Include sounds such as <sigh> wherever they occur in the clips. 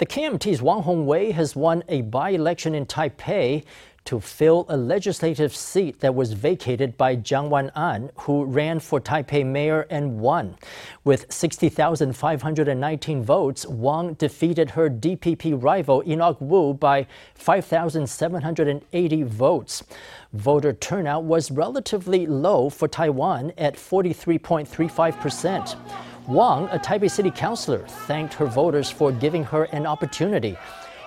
The KMT's Wang Hongwei has won a by election in Taipei to fill a legislative seat that was vacated by Jiang Wan-an, who ran for Taipei mayor and won. With 60,519 votes, Wang defeated her DPP rival Enoch Wu by 5,780 votes. Voter turnout was relatively low for Taiwan at 43.35 percent. Wang, a Taipei city councilor, thanked her voters for giving her an opportunity.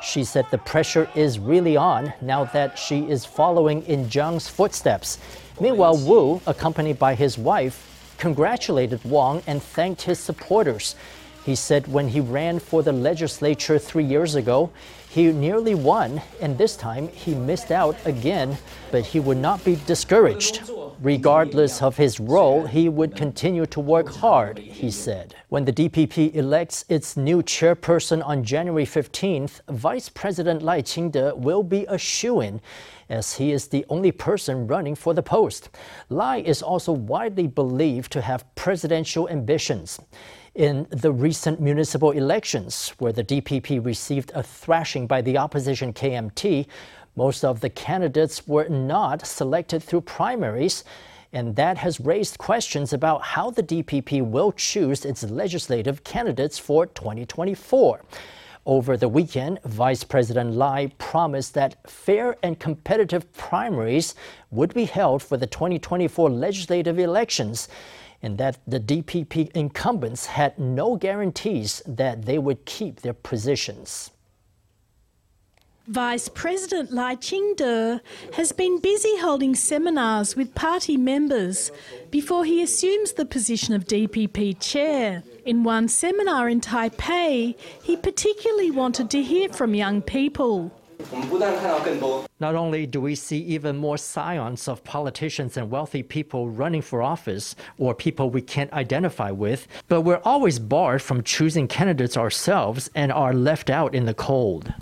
She said the pressure is really on now that she is following in Jiang's footsteps. Meanwhile, Wu, accompanied by his wife, congratulated Wang and thanked his supporters. He said when he ran for the legislature three years ago, he nearly won, and this time he missed out again, but he would not be discouraged. Regardless of his role, he would continue to work hard, he said. When the DPP elects its new chairperson on January 15th, Vice President Lai Ching-te will be a shoo-in as he is the only person running for the post. Lai is also widely believed to have presidential ambitions. In the recent municipal elections, where the DPP received a thrashing by the opposition KMT, most of the candidates were not selected through primaries, and that has raised questions about how the DPP will choose its legislative candidates for 2024. Over the weekend, Vice President Lai promised that fair and competitive primaries would be held for the 2024 legislative elections and that the DPP incumbents had no guarantees that they would keep their positions. Vice President Lai Ching-te has been busy holding seminars with party members before he assumes the position of DPP chair. In one seminar in Taipei, he particularly wanted to hear from young people. Not only do we see even more scions of politicians and wealthy people running for office or people we can't identify with, but we're always barred from choosing candidates ourselves and are left out in the cold.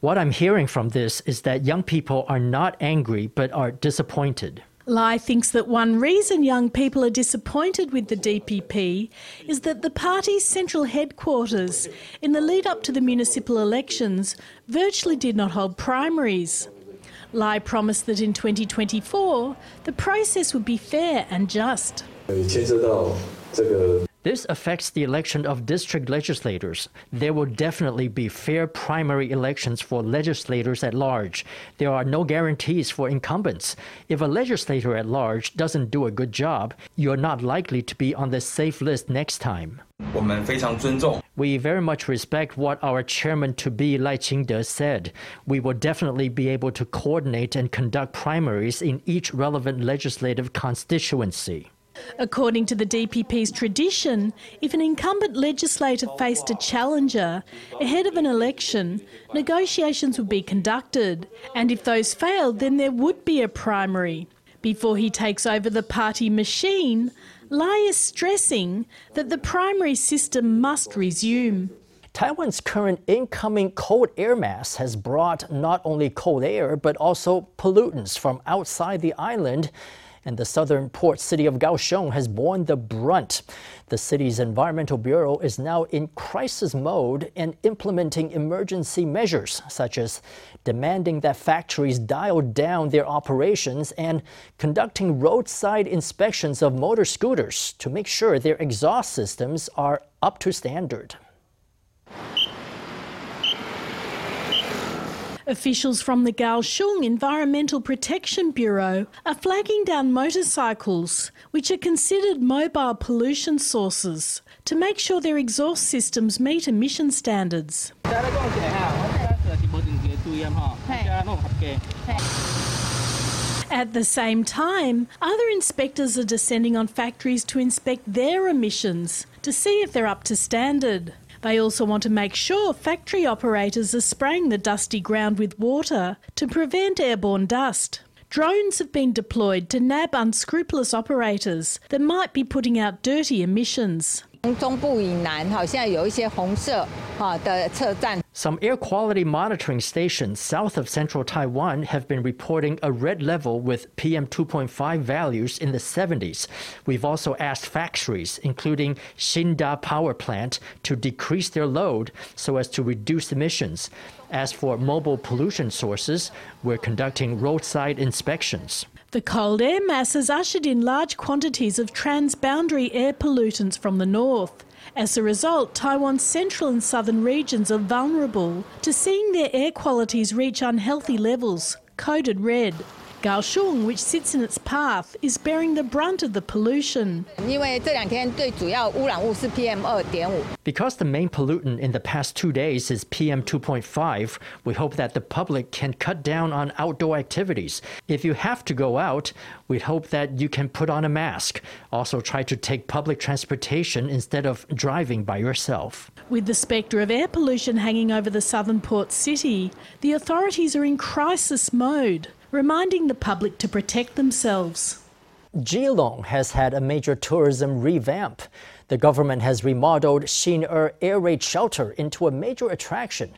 What I'm hearing from this is that young people are not angry but are disappointed. Lai thinks that one reason young people are disappointed with the DPP is that the party's central headquarters, in the lead up to the municipal elections, virtually did not hold primaries. Lai promised that in 2024 the process would be fair and just. This affects the election of district legislators. There will definitely be fair primary elections for legislators at large. There are no guarantees for incumbents. If a legislator at large doesn't do a good job, you're not likely to be on the safe list next time. We very much respect what our chairman to be Lai Ching-te said. We will definitely be able to coordinate and conduct primaries in each relevant legislative constituency. According to the DPP's tradition, if an incumbent legislator faced a challenger ahead of an election, negotiations would be conducted, and if those failed, then there would be a primary. Before he takes over the party machine, Lai is stressing that the primary system must resume. Taiwan's current incoming cold air mass has brought not only cold air but also pollutants from outside the island and the southern port city of Kaohsiung has borne the brunt. The city's environmental bureau is now in crisis mode and implementing emergency measures such as demanding that factories dial down their operations and conducting roadside inspections of motor scooters to make sure their exhaust systems are up to standard. Officials from the Kaohsiung Environmental Protection Bureau are flagging down motorcycles, which are considered mobile pollution sources, to make sure their exhaust systems meet emission standards. At the same time, other inspectors are descending on factories to inspect their emissions to see if they're up to standard. They also want to make sure factory operators are spraying the dusty ground with water to prevent airborne dust. Drones have been deployed to nab unscrupulous operators that might be putting out dirty emissions. Some air quality monitoring stations south of central Taiwan have been reporting a red level with PM 2.5 values in the 70s. We've also asked factories, including Xinda Power Plant, to decrease their load so as to reduce emissions. As for mobile pollution sources, we're conducting roadside inspections. The cold air mass has ushered in large quantities of transboundary air pollutants from the north. As a result, Taiwan's central and southern regions are vulnerable to seeing their air qualities reach unhealthy levels, coded red. Kaohsiung, which sits in its path, is bearing the brunt of the pollution. Because the main pollutant in the past two days is PM 2.5, we hope that the public can cut down on outdoor activities. If you have to go out, we hope that you can put on a mask. Also, try to take public transportation instead of driving by yourself. With the spectre of air pollution hanging over the southern port city, the authorities are in crisis mode reminding the public to protect themselves. Keelung has had a major tourism revamp. The government has remodeled Xin-Er Air Raid Shelter into a major attraction.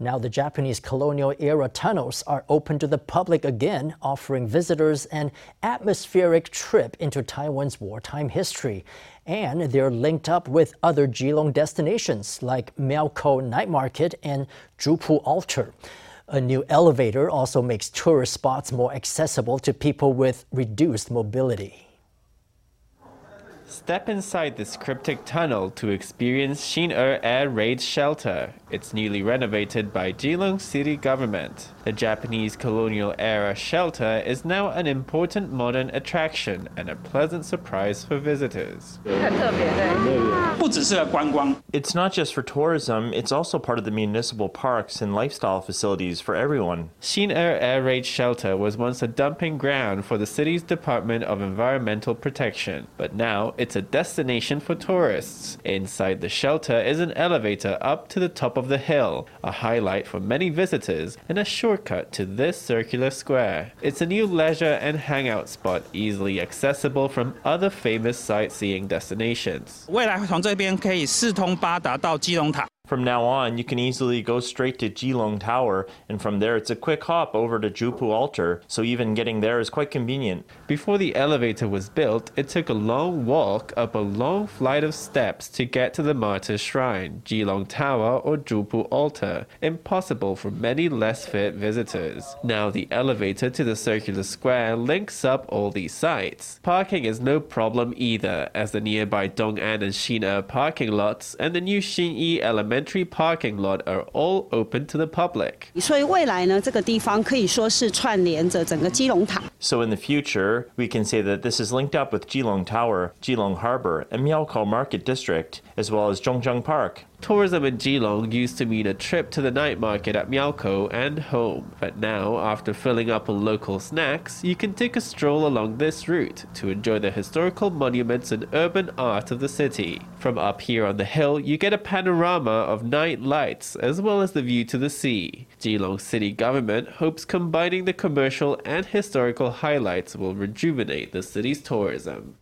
Now the Japanese colonial era tunnels are open to the public again, offering visitors an atmospheric trip into Taiwan's wartime history. And they're linked up with other Keelung destinations like Miaokou Night Market and Zhupu Altar. A new elevator also makes tourist spots more accessible to people with reduced mobility. Step inside this cryptic tunnel to experience Xin-Er Air Raid Shelter. It's newly renovated by Keelung City Government. The Japanese colonial era shelter is now an important modern attraction and a pleasant surprise for visitors. It's not just for tourism, it's also part of the municipal parks and lifestyle facilities for everyone. Xin-Er Air Raid Shelter was once a dumping ground for the city's Department of Environmental Protection, but now it's a destination for tourists. Inside the shelter is an elevator up to the top of the hill, a highlight for many visitors and a shortcut to this circular square. It's a new leisure and hangout spot, easily accessible from other famous sightseeing destinations. From now on, you can easily go straight to Keelung Tower, and from there it's a quick hop over to Zhupu Altar, so even getting there is quite convenient. Before the elevator was built, it took a long walk up a long flight of steps to get to the martyr's Shrine, Keelung Tower, or Zhupu Altar, impossible for many less fit visitors. Now the elevator to the circular square links up all these sites. Parking is no problem either, as the nearby Dong'an and Xin-Er parking lots and the new Xinyi elementary parking lot are all open to the public. So in the future, we can say that this is linked up with Keelung Tower, Keelung Harbor, and Miaokou Market District, as well as Zhongzheng Park. Tourism in Keelung used to mean a trip to the night market at Miaokou and home, but now, after filling up on local snacks, you can take a stroll along this route to enjoy the historical monuments and urban art of the city. From up here on the hill, you get a panorama of night lights as well as the view to the sea. Keelung city government hopes combining the commercial and historical highlights will rejuvenate the city's tourism.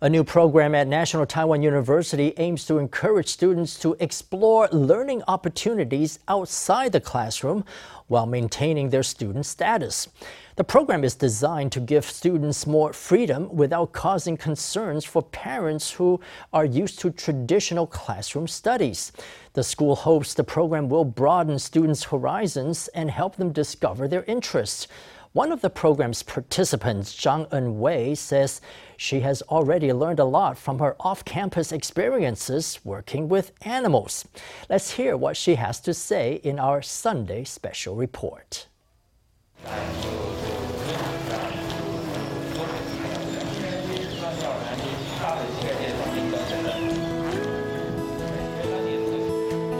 A new program at National Taiwan University aims to encourage students to explore learning opportunities outside the classroom while maintaining their student status. The program is designed to give students more freedom without causing concerns for parents who are used to traditional classroom studies. The school hopes the program will broaden students' horizons and help them discover their interests. One of the program's participants, Zhang En Wei, says she has already learned a lot from her off campus experiences working with animals. Let's hear what she has to say in our Sunday special report.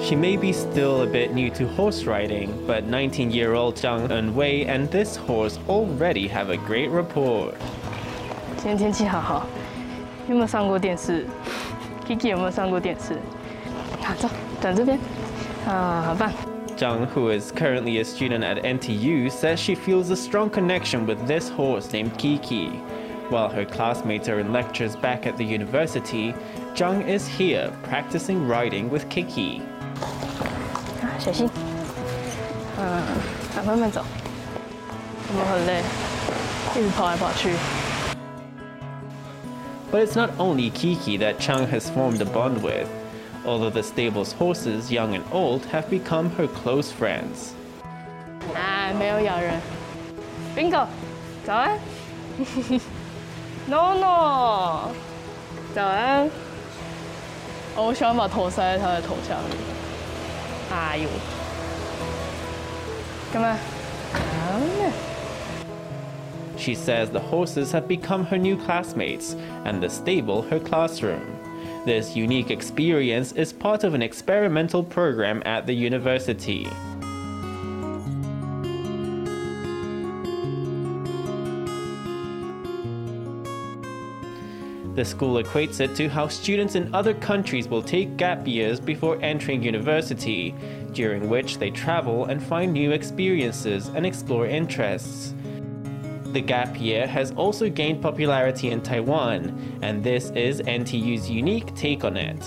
She may be still a bit new to horse riding, but 19 year old Zhang Enwei and this horse already have a great rapport. 今天天气好好，有没有上过电视？Kiki 有没有上过电视？好，走，转这边。啊，好棒。Zhang, who is currently a student at NTU, says she feels a strong connection with this horse named Kiki. While her classmates are in lectures back at the university, Zhang is here practicing riding with Kiki. 小心，嗯，慢慢走。我们很累，一直跑来跑去。But it's not only Kiki that Chang has formed a bond with. Although the stable's horses, young and old, have become her close friends. 啊，没有咬人。Bingo，早安。No No，早安。哦，我喜欢把头塞在他的头下面。哎呦，干嘛？啊？She says the horses have become her new classmates and the stable her classroom. This unique experience is part of an experimental program at the university. The school equates it to how students in other countries will take gap years before entering university, during which they travel and find new experiences and explore interests. The gap year has also gained popularity in Taiwan, and this is NTU's unique take on it.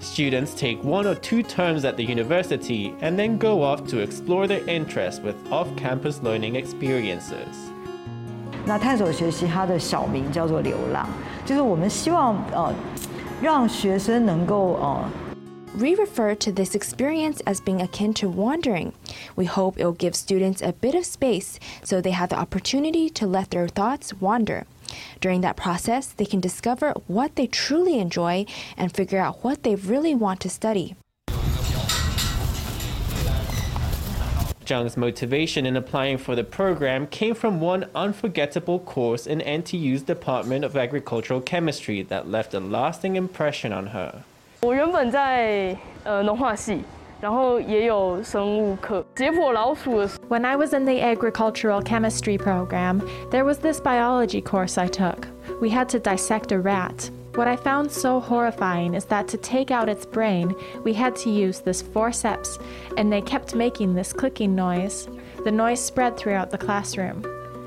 Students take one or two terms at the university and then go off to explore their interests with off campus learning experiences. 那探索学习它的小名叫做流浪，就是我们希望呃让学生能够呃。We refer to this experience as being akin to wandering. We hope it will give students a bit of space so they have the opportunity to let their thoughts wander. During that process, they can discover what they truly enjoy and figure out what they really want to study. Zhang's motivation in applying for the program came from one unforgettable course in NTU's Department of Agricultural Chemistry that left a lasting impression on her. 我原本在呃农化系，然后也有生物课，解剖老鼠的。When I was in the agricultural chemistry program, there was this biology course I took. We had to dissect a rat. What I found so horrifying is that to take out its brain, we had to use this forceps, and they kept making this clicking noise. The noise spread throughout the classroom.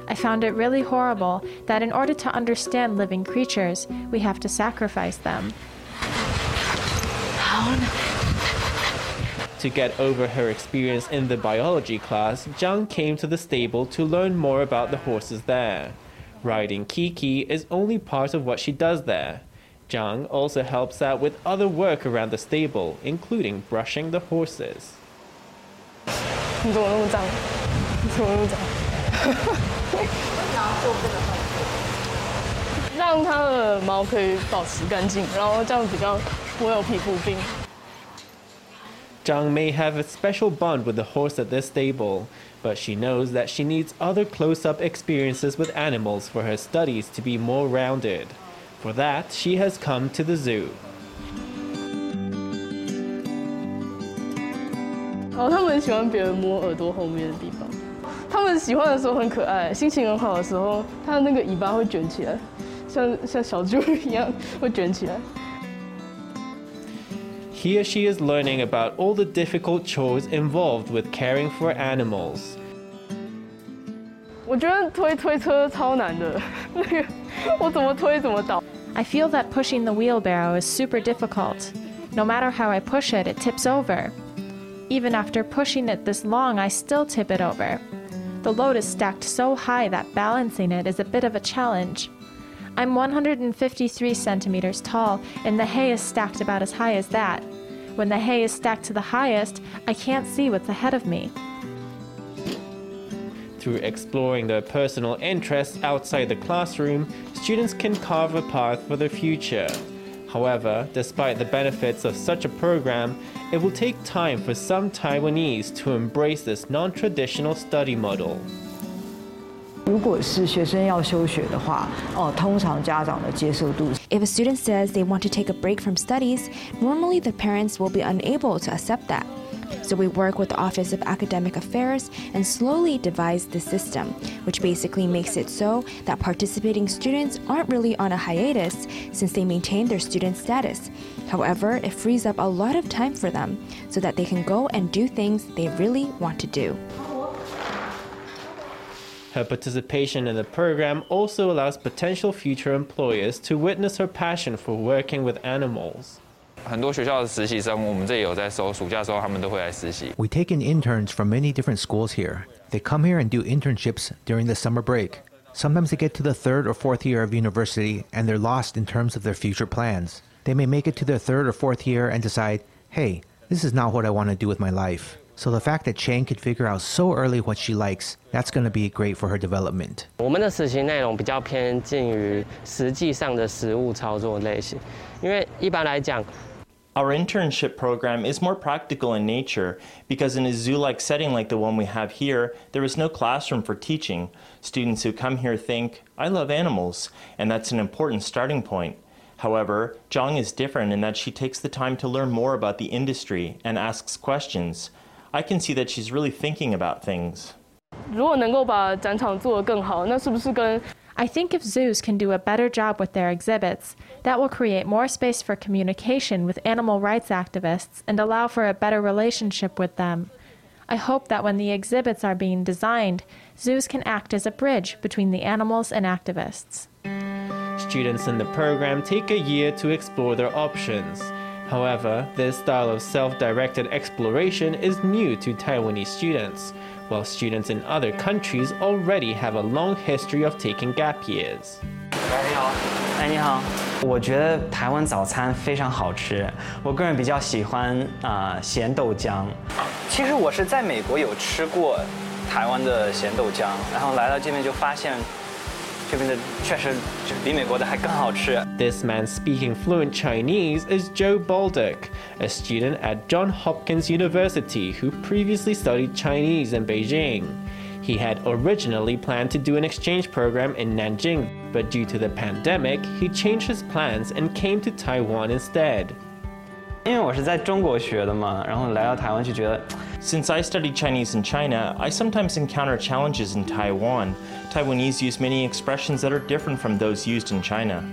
I found it really horrible that in order to understand living creatures, we have to sacrifice them. To get over her experience in the biology class, Zhang came to the stable to learn more about the horses there. Riding Kiki is only part of what she does there. Zhang also helps out with other work around the stable, including brushing the horses. 你怎么那么脏？你怎么那么脏？让它的毛可以保持干净，然后这样比较不会有皮肤病。Zhang may <laughs> have a special bond with the horse at this stable, but she knows that she needs other close-up experiences with animals for her studies to be more rounded. For that, she has come to the zoo. 哦，他们很喜欢别人摸耳朵后面的地方。他们喜欢的时候很可爱，心情很好的时候，它的那个尾巴会卷起来，像像小猪一样会卷起来。Here she is learning about all the difficult chores involved with caring for animals. 我觉得推推车超难的，那个我怎么推怎么倒。 I feel that pushing the wheelbarrow is super difficult. No matter how I push it, it tips over. Even after pushing it this long, I still tip it over. The load is stacked so high that balancing it is a bit of a challenge. I'm 153 centimeters tall, and the hay is stacked about as high as that. When the hay is stacked to the highest, I can't see what's ahead of me. Through exploring their personal interests outside the classroom, students can carve a path for their future. However, despite the benefits of such a program, it will take time for some Taiwanese to embrace this non traditional study model. 如果是学生要休学的话，哦，通常家长的接受度。If a student says they want to take a break from studies, normally the parents will be unable to accept that. So we work with the Office of Academic Affairs and slowly devise the system, which basically makes it so that participating students aren't really on a hiatus since they maintain their student status. However, it frees up a lot of time for them so that they can go and do things they really want to do. Her participation in the program also allows potential future employers to witness her passion for working with animals. We take in interns from many different schools here. They come here and do internships during the summer break. Sometimes they get to the third or fourth year of university and they're lost in terms of their future plans. They may make it to their third or fourth year and decide, hey, this is not what I want to do with my life. So the fact that Chang could figure out so early what she likes, that's going to be great for her development. 我们的实习内容比较偏近于实际上的实物操作类型，因为一般来讲。 Our internship program is more practical in nature because in a zoo-like setting like the one we have here, there is no classroom for teaching. Students who come here think, I love animals, and that's an important starting point. However, Zhang is different in that she takes the time to learn more about the industry and asks questions. I can see that she's really thinking about things. I think if zoos can do a better job with their exhibits, that will create more space for communication with animal rights activists and allow for a better relationship with them. I hope that when the exhibits are being designed, zoos can act as a bridge between the animals and activists. Students in the program take a year to explore their options. However, this style of self directed exploration is new to Taiwanese students, while students in other countries already have a long history of taking gap years. 你好，哎，你好。我觉得台湾早餐非常好吃，我个人比较喜欢啊、呃、咸豆浆。其实我是在美国有吃过台湾的咸豆浆，然后来到这边就发现 this man speaking fluent Chinese is Joe Baldock, a student at Johns Hopkins University who previously studied Chinese in Beijing. He had originally planned to do an exchange program in Nanjing, but due to the pandemic, he changed his plans and came to Taiwan instead. 因为我是在中国学的嘛，然后来到台湾就觉得。Since I studied Chinese in China, I sometimes encounter challenges in Taiwan. Taiwanese use many expressions that are different from those used in China.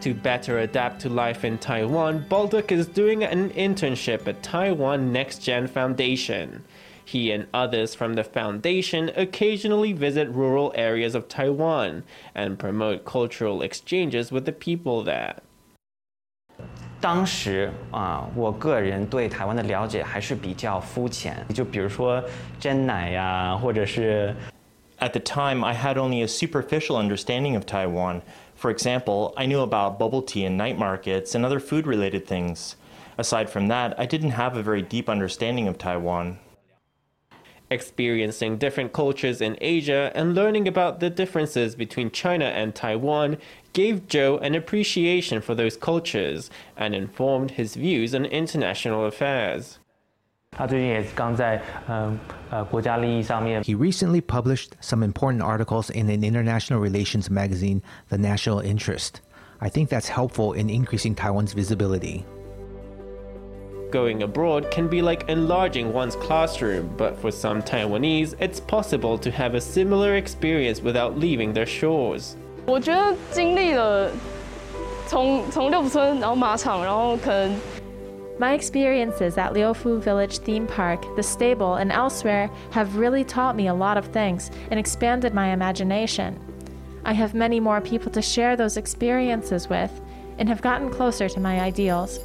To better adapt to life in Taiwan, Baldock is doing an internship at Taiwan Next Gen Foundation. He and others from the foundation occasionally visit rural areas of Taiwan and promote cultural exchanges with the people there. 当时啊，我个人对台湾的了解还是比较肤浅，就比如说真奶呀，或者是。At the time, I had only a superficial understanding of Taiwan. For example, I knew about bubble tea and night markets and other food related things. Aside from that, I didn't have a very deep understanding of Taiwan. Experiencing different cultures in Asia and learning about the differences between China and Taiwan gave Joe an appreciation for those cultures and informed his views on international affairs. He recently published some important articles in an international relations magazine, The National Interest. I think that's helpful in increasing Taiwan's visibility. Going abroad can be like enlarging one's classroom, but for some Taiwanese, it's possible to have a similar experience without leaving their shores. 我觉得经历了从从六福村，然后马场，然后可能。My experiences at Liufu Village Theme Park, the stable, and elsewhere have really taught me a lot of things and expanded my imagination. I have many more people to share those experiences with and have gotten closer to my ideals.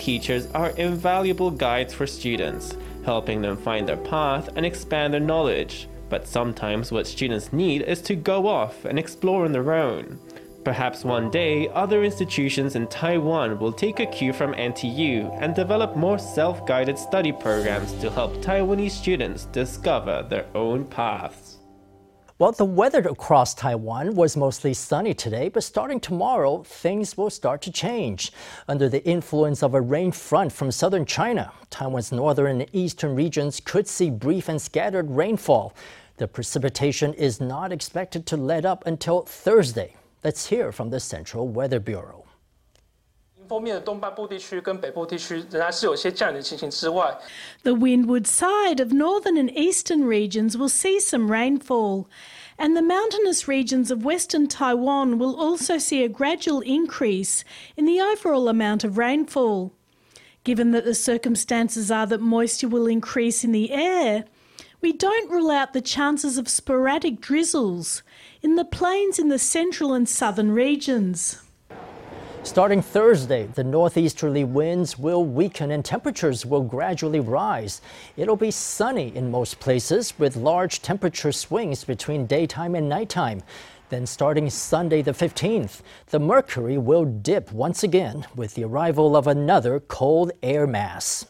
Teachers are invaluable guides for students, helping them find their path and expand their knowledge. But sometimes what students need is to go off and explore on their own. Perhaps one day, other institutions in Taiwan will take a cue from NTU and develop more self guided study programs to help Taiwanese students discover their own paths. Well, the weather across Taiwan was mostly sunny today, but starting tomorrow, things will start to change. Under the influence of a rain front from southern China, Taiwan's northern and eastern regions could see brief and scattered rainfall. The precipitation is not expected to let up until Thursday. Let's hear from the Central Weather Bureau.，The windward side of northern and eastern regions will see some rainfall, and the mountainous regions of western Taiwan will also see a gradual increase in the overall amount of rainfall. Given that the circumstances are that moisture will increase in the air, we don't rule out the chances of sporadic drizzles in the plains in the central and southern regions. Starting Thursday, the northeasterly winds will weaken and temperatures will gradually rise. It'll be sunny in most places with large temperature swings between daytime and nighttime. Then, starting Sunday the 15th, the mercury will dip once again with the arrival of another cold air mass.